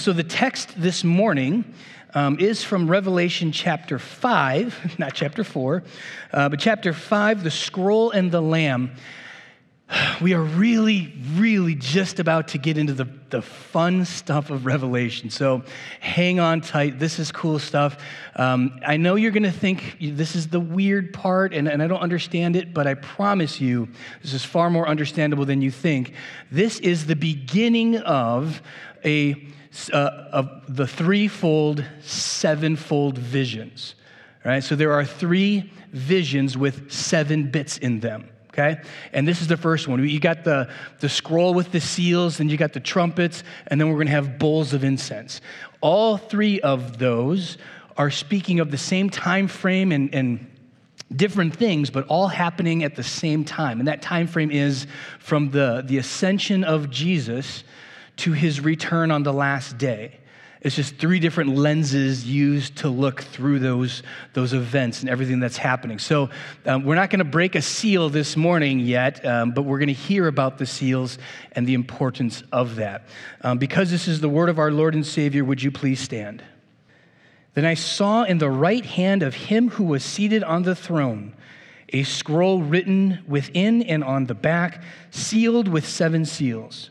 So, the text this morning um, is from Revelation chapter 5, not chapter 4, uh, but chapter 5, the scroll and the lamb. We are really, really just about to get into the, the fun stuff of Revelation. So hang on tight. This is cool stuff. Um, I know you're going to think this is the weird part, and, and I don't understand it, but I promise you, this is far more understandable than you think. This is the beginning of a uh, of the threefold, sevenfold visions. Right? So there are three visions with seven bits in them. Okay? And this is the first one. You got the, the scroll with the seals, and you got the trumpets, and then we're going to have bowls of incense. All three of those are speaking of the same time frame and, and different things, but all happening at the same time. And that time frame is from the, the ascension of Jesus to his return on the last day. It's just three different lenses used to look through those, those events and everything that's happening. So, um, we're not going to break a seal this morning yet, um, but we're going to hear about the seals and the importance of that. Um, because this is the word of our Lord and Savior, would you please stand? Then I saw in the right hand of him who was seated on the throne a scroll written within and on the back, sealed with seven seals.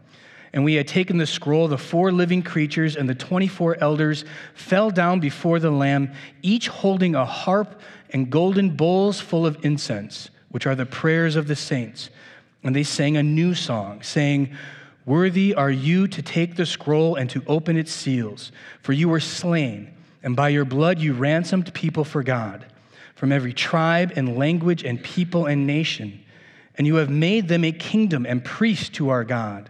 And we had taken the scroll, the four living creatures and the 24 elders fell down before the Lamb, each holding a harp and golden bowls full of incense, which are the prayers of the saints. And they sang a new song, saying, Worthy are you to take the scroll and to open its seals, for you were slain, and by your blood you ransomed people for God, from every tribe and language and people and nation. And you have made them a kingdom and priests to our God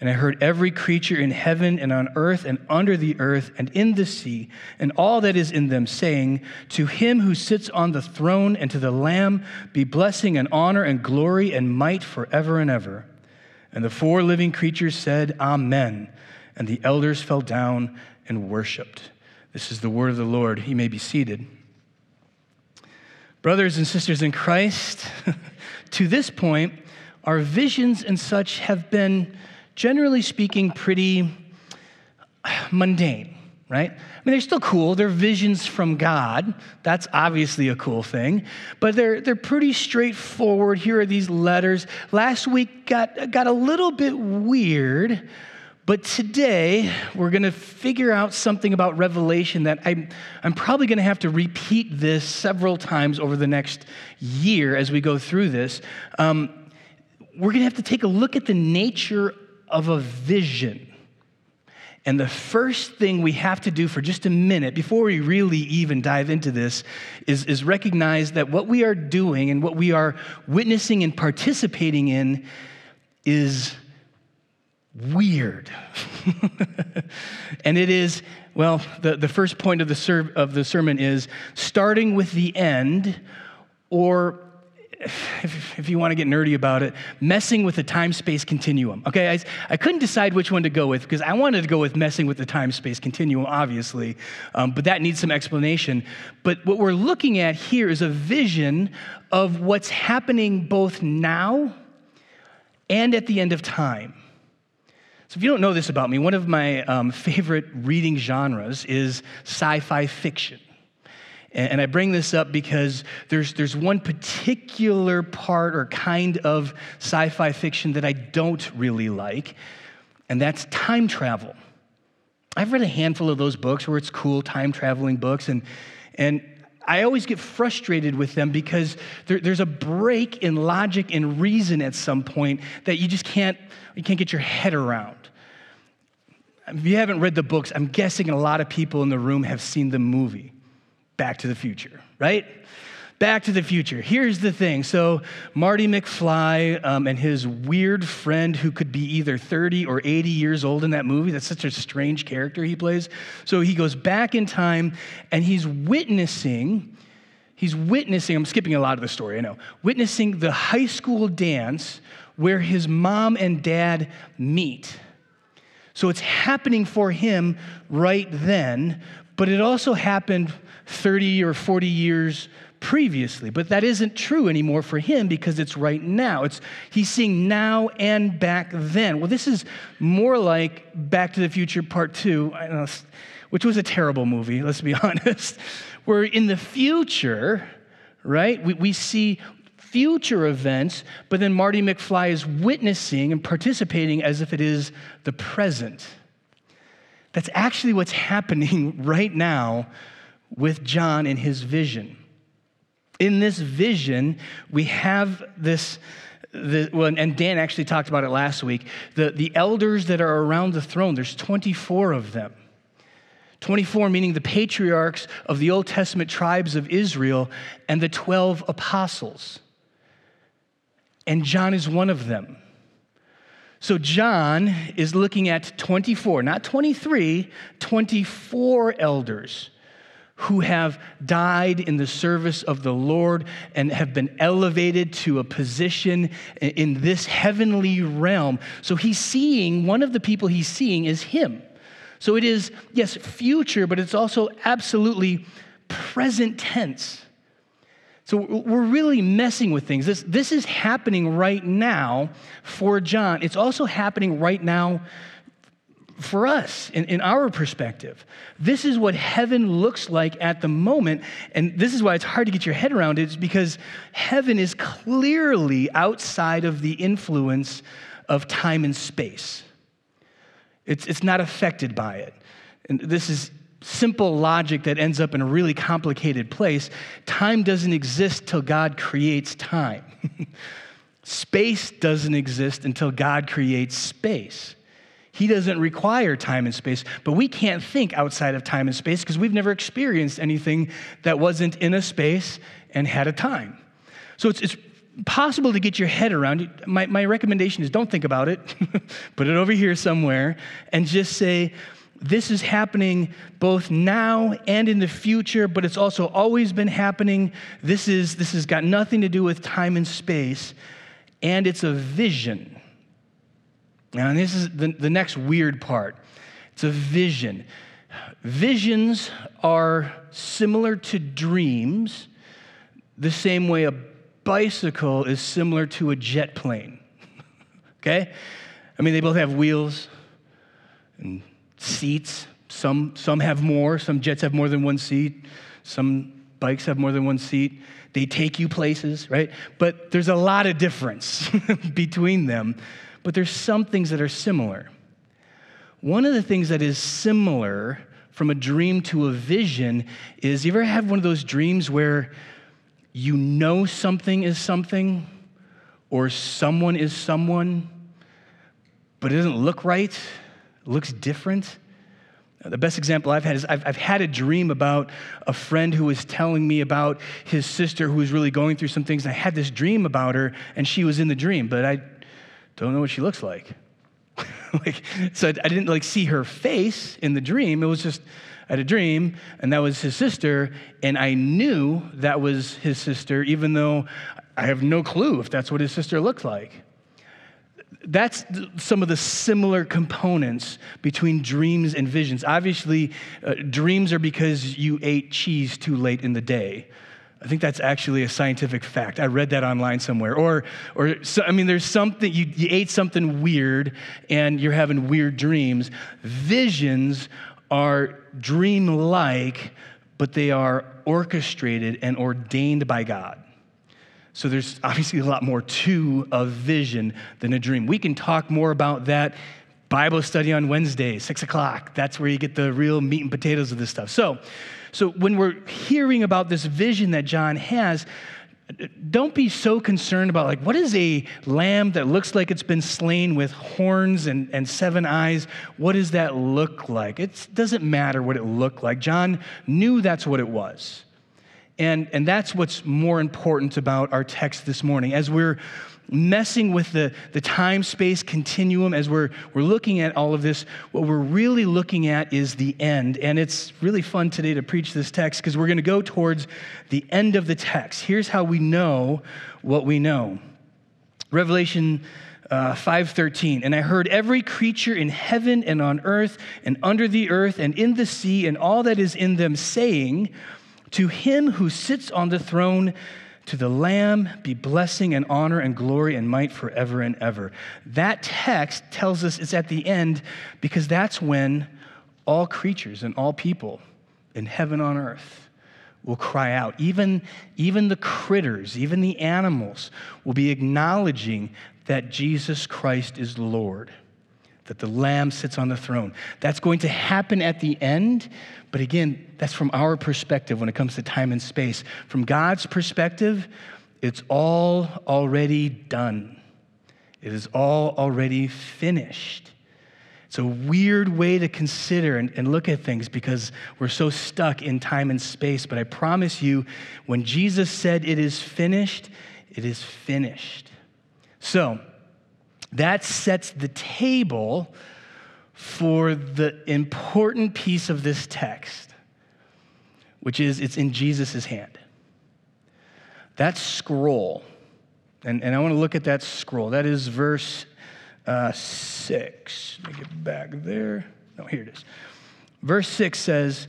And I heard every creature in heaven and on earth and under the earth and in the sea and all that is in them saying, To him who sits on the throne and to the Lamb be blessing and honor and glory and might forever and ever. And the four living creatures said, Amen. And the elders fell down and worshiped. This is the word of the Lord. You may be seated. Brothers and sisters in Christ, to this point, our visions and such have been generally speaking, pretty mundane, right? I mean, they're still cool. They're visions from God. That's obviously a cool thing. But they're, they're pretty straightforward. Here are these letters. Last week got, got a little bit weird. But today, we're going to figure out something about Revelation that I'm, I'm probably going to have to repeat this several times over the next year as we go through this. Um, we're going to have to take a look at the nature of a vision. And the first thing we have to do for just a minute, before we really even dive into this, is, is recognize that what we are doing and what we are witnessing and participating in is weird. and it is, well, the, the first point of the, ser- of the sermon is starting with the end or if, if you want to get nerdy about it, messing with the time space continuum. Okay, I, I couldn't decide which one to go with because I wanted to go with messing with the time space continuum, obviously, um, but that needs some explanation. But what we're looking at here is a vision of what's happening both now and at the end of time. So, if you don't know this about me, one of my um, favorite reading genres is sci fi fiction. And I bring this up because there's, there's one particular part or kind of sci fi fiction that I don't really like, and that's time travel. I've read a handful of those books where it's cool time traveling books, and, and I always get frustrated with them because there, there's a break in logic and reason at some point that you just can't, you can't get your head around. If you haven't read the books, I'm guessing a lot of people in the room have seen the movie, Back to the Future, right? Back to the Future. Here's the thing. So, Marty McFly um, and his weird friend, who could be either 30 or 80 years old in that movie, that's such a strange character he plays. So, he goes back in time and he's witnessing, he's witnessing, I'm skipping a lot of the story, I know, witnessing the high school dance where his mom and dad meet. So, it's happening for him right then, but it also happened 30 or 40 years previously. But that isn't true anymore for him because it's right now. It's he's seeing now and back then. Well, this is more like Back to the Future Part 2, which was a terrible movie, let's be honest. Where in the future, right, we, we see future events, but then Marty McFly is witnessing and participating as if it is the present. That's actually what's happening right now with John in his vision in this vision, we have this. The, well, and Dan actually talked about it last week. The, the elders that are around the throne, there's 24 of them. 24 meaning the patriarchs of the Old Testament tribes of Israel and the 12 apostles. And John is one of them. So John is looking at 24, not 23, 24 elders who have died in the service of the Lord and have been elevated to a position in this heavenly realm. So he's seeing, one of the people he's seeing is him. So it is, yes, future, but it's also absolutely present tense. So we're really messing with things. This, this is happening right now for John. It's also happening right now for us, in, in our perspective. This is what heaven looks like at the moment. And this is why it's hard to get your head around it, is because heaven is clearly outside of the influence of time and space. It's, it's not affected by it. And this is simple logic that ends up in a really complicated place. Time doesn't exist till God creates time. space doesn't exist until God creates space. He doesn't require time and space, but we can't think outside of time and space because we've never experienced anything that wasn't in a space and had a time. So it's, it's possible to get your head around it. My, my recommendation is don't think about it, put it over here somewhere, and just say, this is happening both now and in the future, but it's also always been happening. This, is, this has got nothing to do with time and space, and it's a vision. Now, and this is the, the next weird part it's a vision. Visions are similar to dreams, the same way a bicycle is similar to a jet plane. okay? I mean, they both have wheels and seats. Some, some have more, some jets have more than one seat, some bikes have more than one seat. They take you places, right? But there's a lot of difference between them but there's some things that are similar. One of the things that is similar from a dream to a vision is you ever have one of those dreams where you know something is something or someone is someone, but it doesn't look right, looks different? Uh, the best example I've had is I've, I've, had a dream about a friend who was telling me about his sister who was really going through some things. I had this dream about her, and she was in the dream, but I don't know what she looks like. like so I didn't like see her face in the dream. It was just I had a dream, and that was his sister, and I knew that was his sister, even though I have no clue if that's what his sister looked like. That's some of the similar components between dreams and visions. Obviously, uh, dreams are because you ate cheese too late in the day. I think that's actually a scientific fact. I read that online somewhere. Or, or so, I mean, there's something, you, you ate something weird and you're having weird dreams. Visions are dream like, but they are orchestrated and ordained by God. So there's obviously a lot more to a vision than a dream. We can talk more about that. Bible study on Wednesday, six o'clock. That's where you get the real meat and potatoes of this stuff. So, so when we're hearing about this vision that John has, don't be so concerned about like what is a lamb that looks like it's been slain with horns and, and seven eyes what does that look like it doesn't matter what it looked like john knew that's what it was and, and that's what's more important about our text this morning as we're messing with the, the time space continuum as we're, we're looking at all of this, what we're really looking at is the end. And it's really fun today to preach this text because we're going to go towards the end of the text. Here's how we know what we know Revelation. Uh, 5:13 and I heard every creature in heaven and on earth and under the earth and in the sea and all that is in them saying to him who sits on the throne to the Lamb be blessing and honor and glory and might forever and ever. That text tells us it's at the end because that's when all creatures and all people in heaven on earth will cry out. Even, even the critters, even the animals will be acknowledging that Jesus Christ is Lord that the Lamb sits on the throne. That's going to happen at the end, but again, that's from our perspective when it comes to time and space. From God's perspective, it's all already done, it is all already finished. It's a weird way to consider and, and, look at things because we're so stuck in time and space. But I promise you, when Jesus said it is finished, it is finished. So, that sets the table for the important piece of this text, which is it's in Jesus' hand. That scroll, and, and I want to look at that scroll. That is verse uh, 6. Let me get back there. No, here it is. Verse 6 says,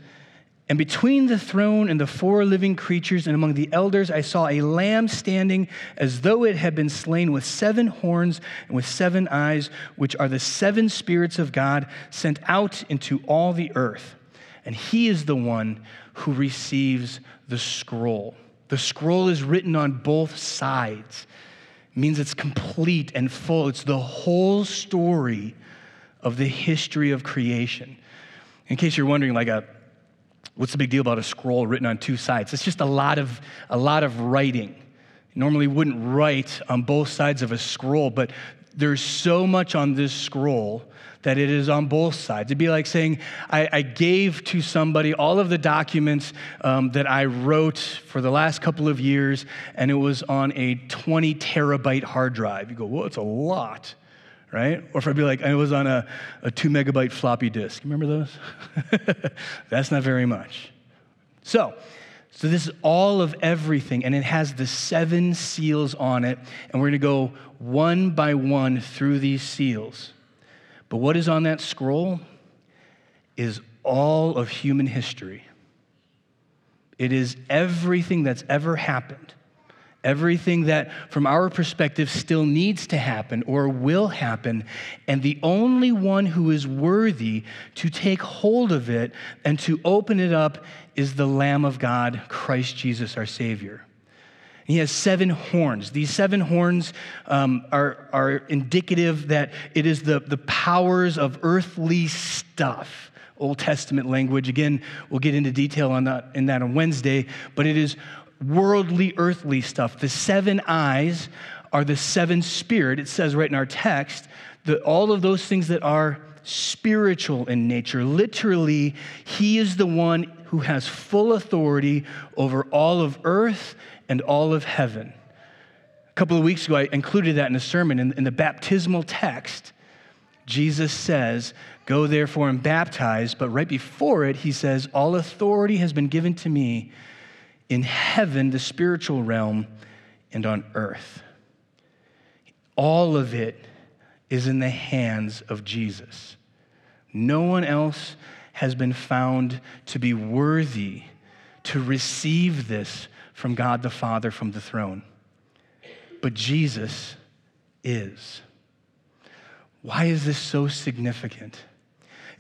and between the throne and the four living creatures and among the elders, I saw a lamb standing as though it had been slain with seven horns and with seven eyes, which are the seven spirits of God sent out into all the earth. And he is the one who receives the scroll. The scroll is written on both sides, it means it's complete and full. It's the whole story of the history of creation. In case you're wondering, like a What's the big deal about a scroll written on two sides? It's just a lot of, a lot of writing. Normally wouldn't write on both sides of a scroll, but there's so much on this scroll that it is on both sides. It'd be like saying, I, I gave to somebody all of the documents um, that I wrote for the last couple of years, and it was on a 20 terabyte hard drive. You go, well, it's a lot right? Or if I'd be like, I was on a, a two megabyte floppy disk. Remember those? That's not very much. So, so this is all of everything, and it has the seven seals on it, and we're going to go one by one through these seals. But what is on that scroll is all of human history. It is everything that's ever happened everything that, from our perspective, still needs to happen or will happen. And the only one who is worthy to take hold of it and to open it up is the Lamb of God, Christ Jesus, our Savior. He has seven horns. These seven horns um, are, are indicative that it is the, the powers of earthly stuff. Old Testament language. Again, we'll get into detail on that in that on Wednesday, but it is worldly, earthly stuff. The seven eyes are the seven spirit. It says right in our text that all of those things that are spiritual in nature. Literally, he is the one who has full authority over all of earth and all of heaven. A couple of weeks ago, I included that in a sermon. In, in the baptismal text, Jesus says, Go therefore and baptize. But right before it, he says, All authority has been given to me in heaven, the spiritual realm, and on earth. All of it is in the hands of Jesus. No one else has been found to be worthy to receive this from God the Father from the throne. But Jesus is. Why is this so significant?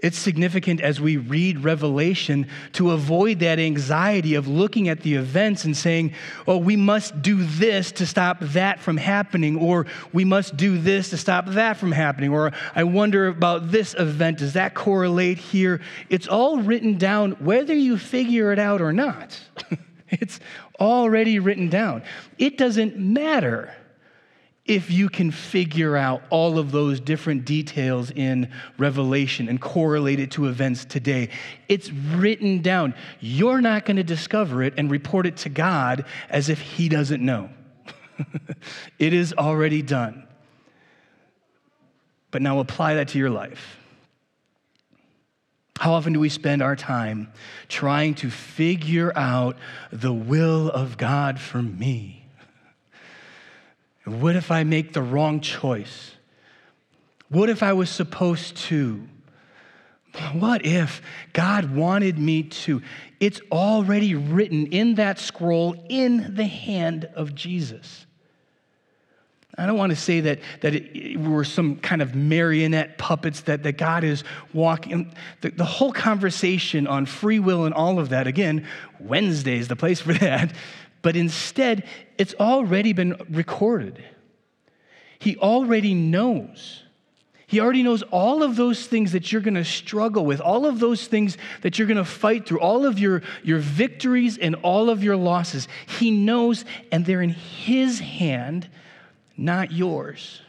It's significant as we read Revelation to avoid that anxiety of looking at the events and saying, oh, we must do this to stop that from happening, or we must do this to stop that from happening, or I wonder about this event. Does that correlate here? It's all written down, whether you figure it out or not. it's already written down. It doesn't matter if you can figure out all of those different details in Revelation and correlate it to events today. It's written down. You're not going to discover it and report it to God as if He doesn't know. it is already done. But now apply that to your life. How often do we spend our time trying to figure out the will of God for me? What if I make the wrong choice? What if I was supposed to? What if God wanted me to? It's already written in that scroll in the hand of Jesus. I don't want to say that, that it, it were some kind of marionette puppets that, that God is walking. The, the whole conversation on free will and all of that, again, Wednesday is the place for that but instead, it's already been recorded. He already knows. He already knows all of those things that you're going to struggle with, all of those things that you're going to fight through, all of your, your victories and all of your losses. He knows, and they're in His hand, not yours.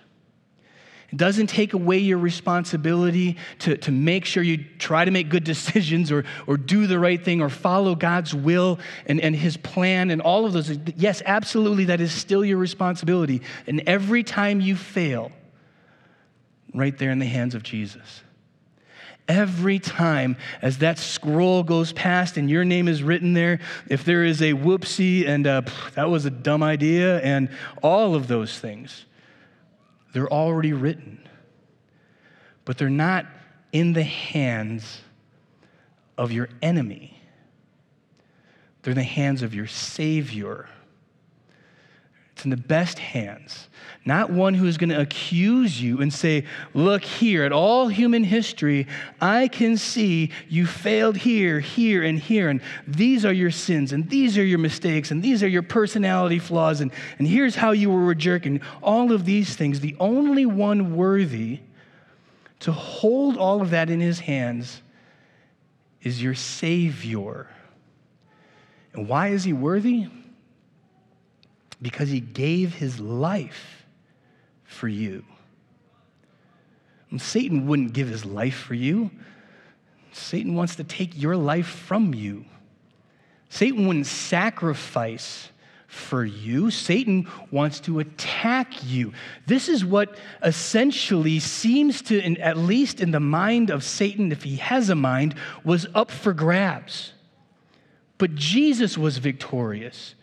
Doesn't take away your responsibility to, to make sure you try to make good decisions or, or do the right thing or follow God's will and, and His plan and all of those. Yes, absolutely, that is still your responsibility. And every time you fail, right there in the hands of Jesus. Every time as that scroll goes past and your name is written there, if there is a whoopsie and uh, a, that was a dumb idea and all of those things, they're already written, but they're not in the hands of your enemy. They're in the hands of your Savior. It's in the best hands, not one who is going to accuse you and say, Look here, at all human history, I can see you failed here, here, and here, and these are your sins, and these are your mistakes, and these are your personality flaws, and, and here's how you were a jerk, and all of these things. The only one worthy to hold all of that in his hands is your Savior. And why is he worthy? Because he gave his life for you. And Satan wouldn't give his life for you. Satan wants to take your life from you. Satan wouldn't sacrifice for you. Satan wants to attack you. This is what essentially seems to, at least in the mind of Satan, if he has a mind, was up for grabs. But Jesus was victorious.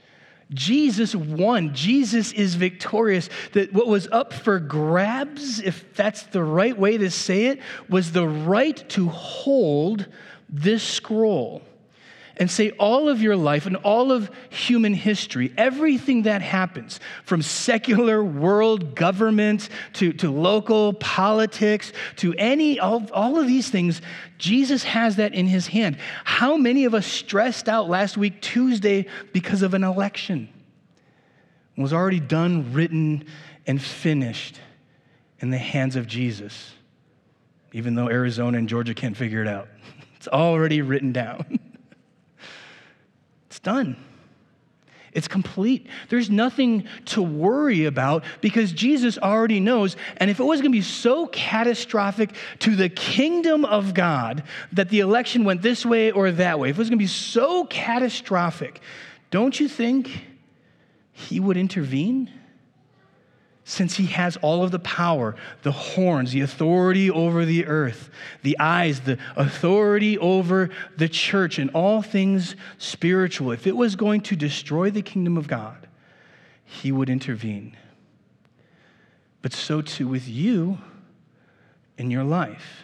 Jesus won. Jesus is victorious. That what was up for grabs, if that's the right way to say it, was the right to hold this scroll and say all of your life and all of human history, everything that happens, from secular world government to, to local politics to any, all, all of these things, Jesus has that in his hand. How many of us stressed out last week, Tuesday, because of an election? It was already done, written, and finished in the hands of Jesus, even though Arizona and Georgia can't figure it out. It's already written down. done. It's complete. There's nothing to worry about because Jesus already knows. And if it was going to be so catastrophic to the kingdom of God that the election went this way or that way, if it was going to be so catastrophic, don't you think he would intervene? Since he has all of the power, the horns, the authority over the earth, the eyes, the authority over the church, and all things spiritual, if it was going to destroy the kingdom of God, he would intervene. But so too with you in your life.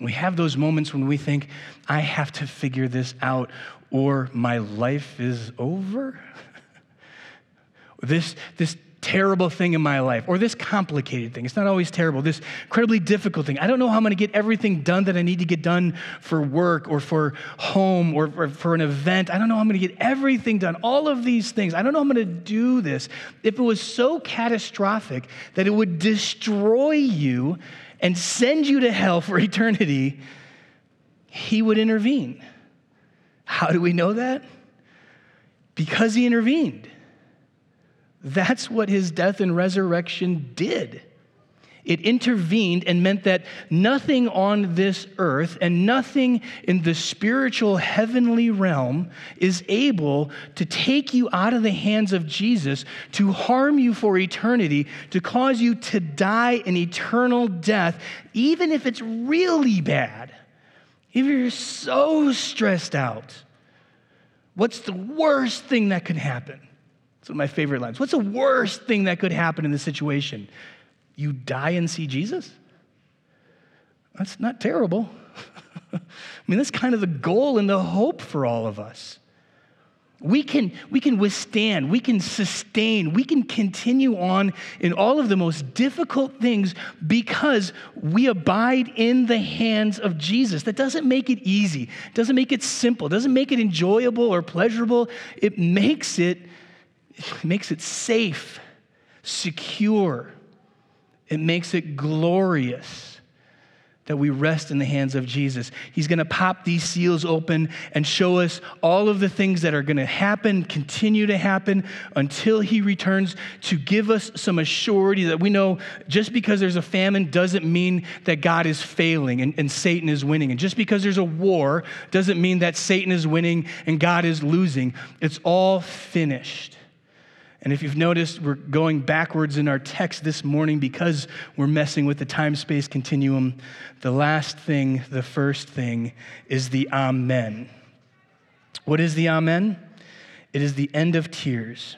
We have those moments when we think, I have to figure this out or my life is over. this, this terrible thing in my life or this complicated thing. It's not always terrible, this incredibly difficult thing. I don't know how I'm going to get everything done that I need to get done for work or for home or for, for an event. I don't know how I'm going to get everything done. All of these things. I don't know how I'm going to do this. If it was so catastrophic that it would destroy you and send you to hell for eternity, he would intervene. How do we know that? Because he intervened. That's what his death and resurrection did. It intervened and meant that nothing on this earth and nothing in the spiritual heavenly realm is able to take you out of the hands of Jesus, to harm you for eternity, to cause you to die an eternal death, even if it's really bad, if you're so stressed out. What's the worst thing that could happen? It's one of my favorite lines. What's the worst thing that could happen in this situation? You die and see Jesus? That's not terrible. I mean, that's kind of the goal and the hope for all of us. We can, we can withstand, we can sustain, we can continue on in all of the most difficult things because we abide in the hands of Jesus. That doesn't make it easy, doesn't make it simple, doesn't make it enjoyable or pleasurable. It makes it it makes it safe, secure. It makes it glorious that we rest in the hands of Jesus. He's going to pop these seals open and show us all of the things that are going to happen, continue to happen until he returns to give us some assurity that we know just because there's a famine doesn't mean that God is failing and, and Satan is winning. And just because there's a war doesn't mean that Satan is winning and God is losing. It's all finished. And if you've noticed, we're going backwards in our text this morning because we're messing with the time space continuum. The last thing, the first thing, is the Amen. What is the Amen? It is the end of tears.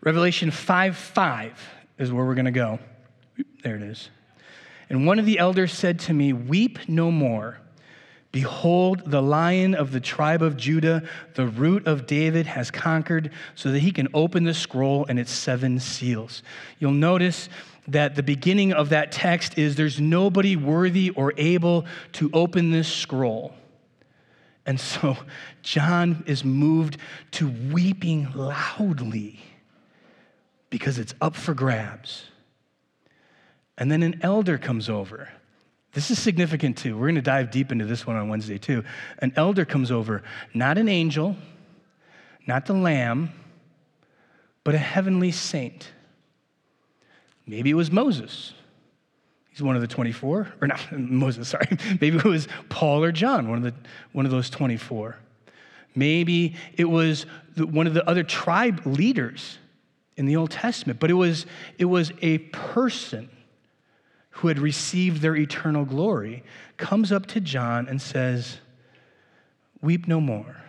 Revelation 5 5 is where we're going to go. There it is. And one of the elders said to me, Weep no more. Behold, the lion of the tribe of Judah, the root of David, has conquered so that he can open the scroll and its seven seals. You'll notice that the beginning of that text is there's nobody worthy or able to open this scroll. And so John is moved to weeping loudly because it's up for grabs. And then an elder comes over this is significant too. We're going to dive deep into this one on Wednesday too. An elder comes over, not an angel, not the lamb, but a heavenly saint. Maybe it was Moses. He's one of the 24, or not Moses, sorry. Maybe it was Paul or John, one of, the, one of those 24. Maybe it was the, one of the other tribe leaders in the Old Testament, but it was, it was a person who had received their eternal glory, comes up to John and says, Weep no more.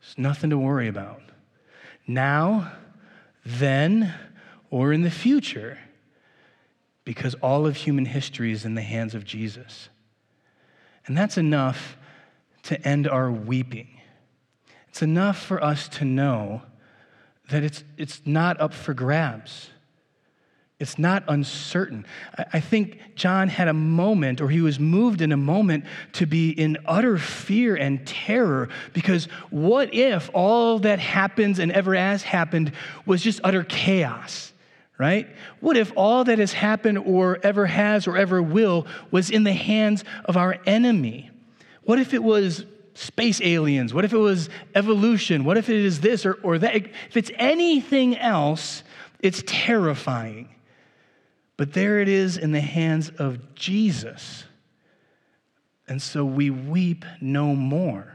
There's nothing to worry about. Now, then, or in the future, because all of human history is in the hands of Jesus. And that's enough to end our weeping. It's enough for us to know that it's, it's not up for grabs. It's not uncertain. I think John had a moment, or he was moved in a moment to be in utter fear and terror because what if all that happens and ever has happened was just utter chaos, right? What if all that has happened or ever has or ever will was in the hands of our enemy? What if it was space aliens? What if it was evolution? What if it is this or, or that? If it's anything else, it's terrifying. But there it is in the hands of Jesus. And so we weep no more.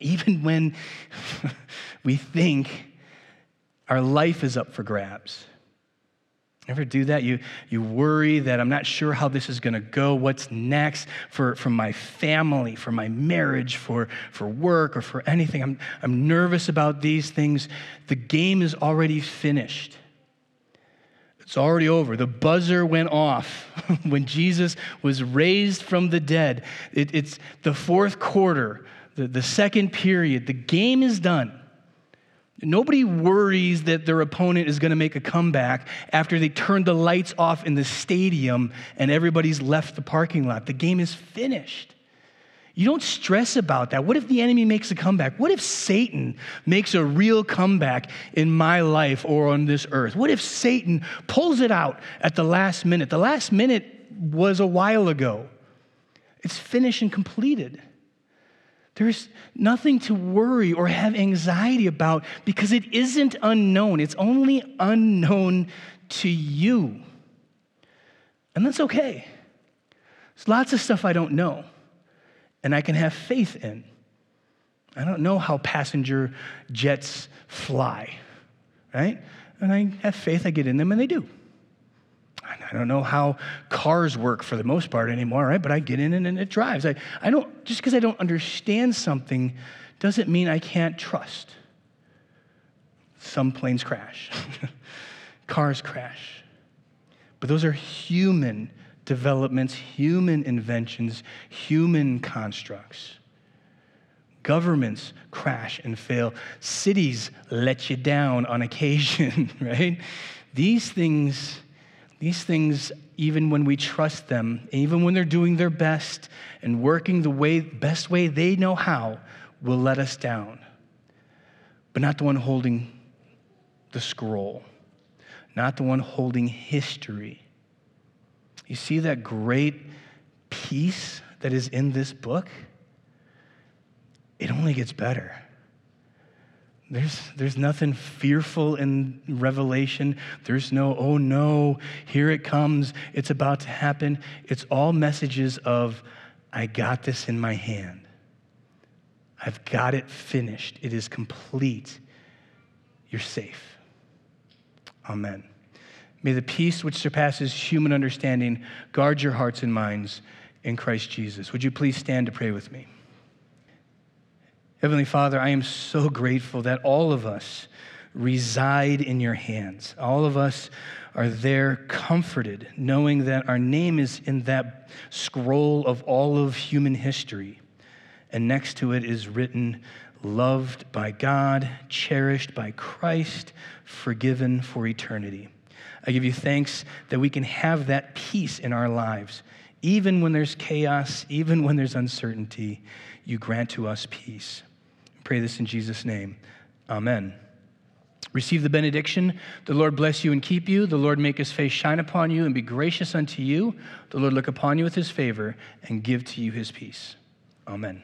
Even when we think our life is up for grabs. Ever do that? You, you worry that I'm not sure how this is going to go. What's next for, for my family, for my marriage, for, for work, or for anything? I'm, I'm nervous about these things. The game is already finished. It's already over. The buzzer went off when Jesus was raised from the dead. It, it's the fourth quarter, the, the second period. The game is done. Nobody worries that their opponent is going to make a comeback after they turn the lights off in the stadium and everybody's left the parking lot. The game is finished. You don't stress about that. What if the enemy makes a comeback? What if Satan makes a real comeback in my life or on this earth? What if Satan pulls it out at the last minute? The last minute was a while ago, it's finished and completed. There's nothing to worry or have anxiety about because it isn't unknown. It's only unknown to you. And that's okay. There's lots of stuff I don't know and I can have faith in. I don't know how passenger jets fly, right? And I have faith, I get in them, and they do. I don't know how cars work for the most part anymore, right? But I get in it and it drives. I, I don't, just because I don't understand something doesn't mean I can't trust. Some planes crash, cars crash. But those are human developments, human inventions, human constructs. Governments crash and fail. Cities let you down on occasion, right? These things, these things, even when we trust them, even when they're doing their best and working the way, best way they know how, will let us down. But not the one holding the scroll, not the one holding history you see that great peace that is in this book? It only gets better. There's, there's nothing fearful in Revelation. There's no, oh no, here it comes, it's about to happen. It's all messages of, I got this in my hand. I've got it finished. It is complete. You're safe. Amen. May the peace which surpasses human understanding guard your hearts and minds in Christ Jesus. Would you please stand to pray with me? Heavenly Father, I am so grateful that all of us reside in your hands. All of us are there comforted, knowing that our name is in that scroll of all of human history. And next to it is written, loved by God, cherished by Christ, forgiven for eternity. I give you thanks that we can have that peace in our lives. Even when there's chaos, even when there's uncertainty, you grant to us peace. I pray this in Jesus' name. Amen. Receive the benediction. The Lord bless you and keep you. The Lord make his face shine upon you and be gracious unto you. The Lord look upon you with his favor and give to you his peace. Amen.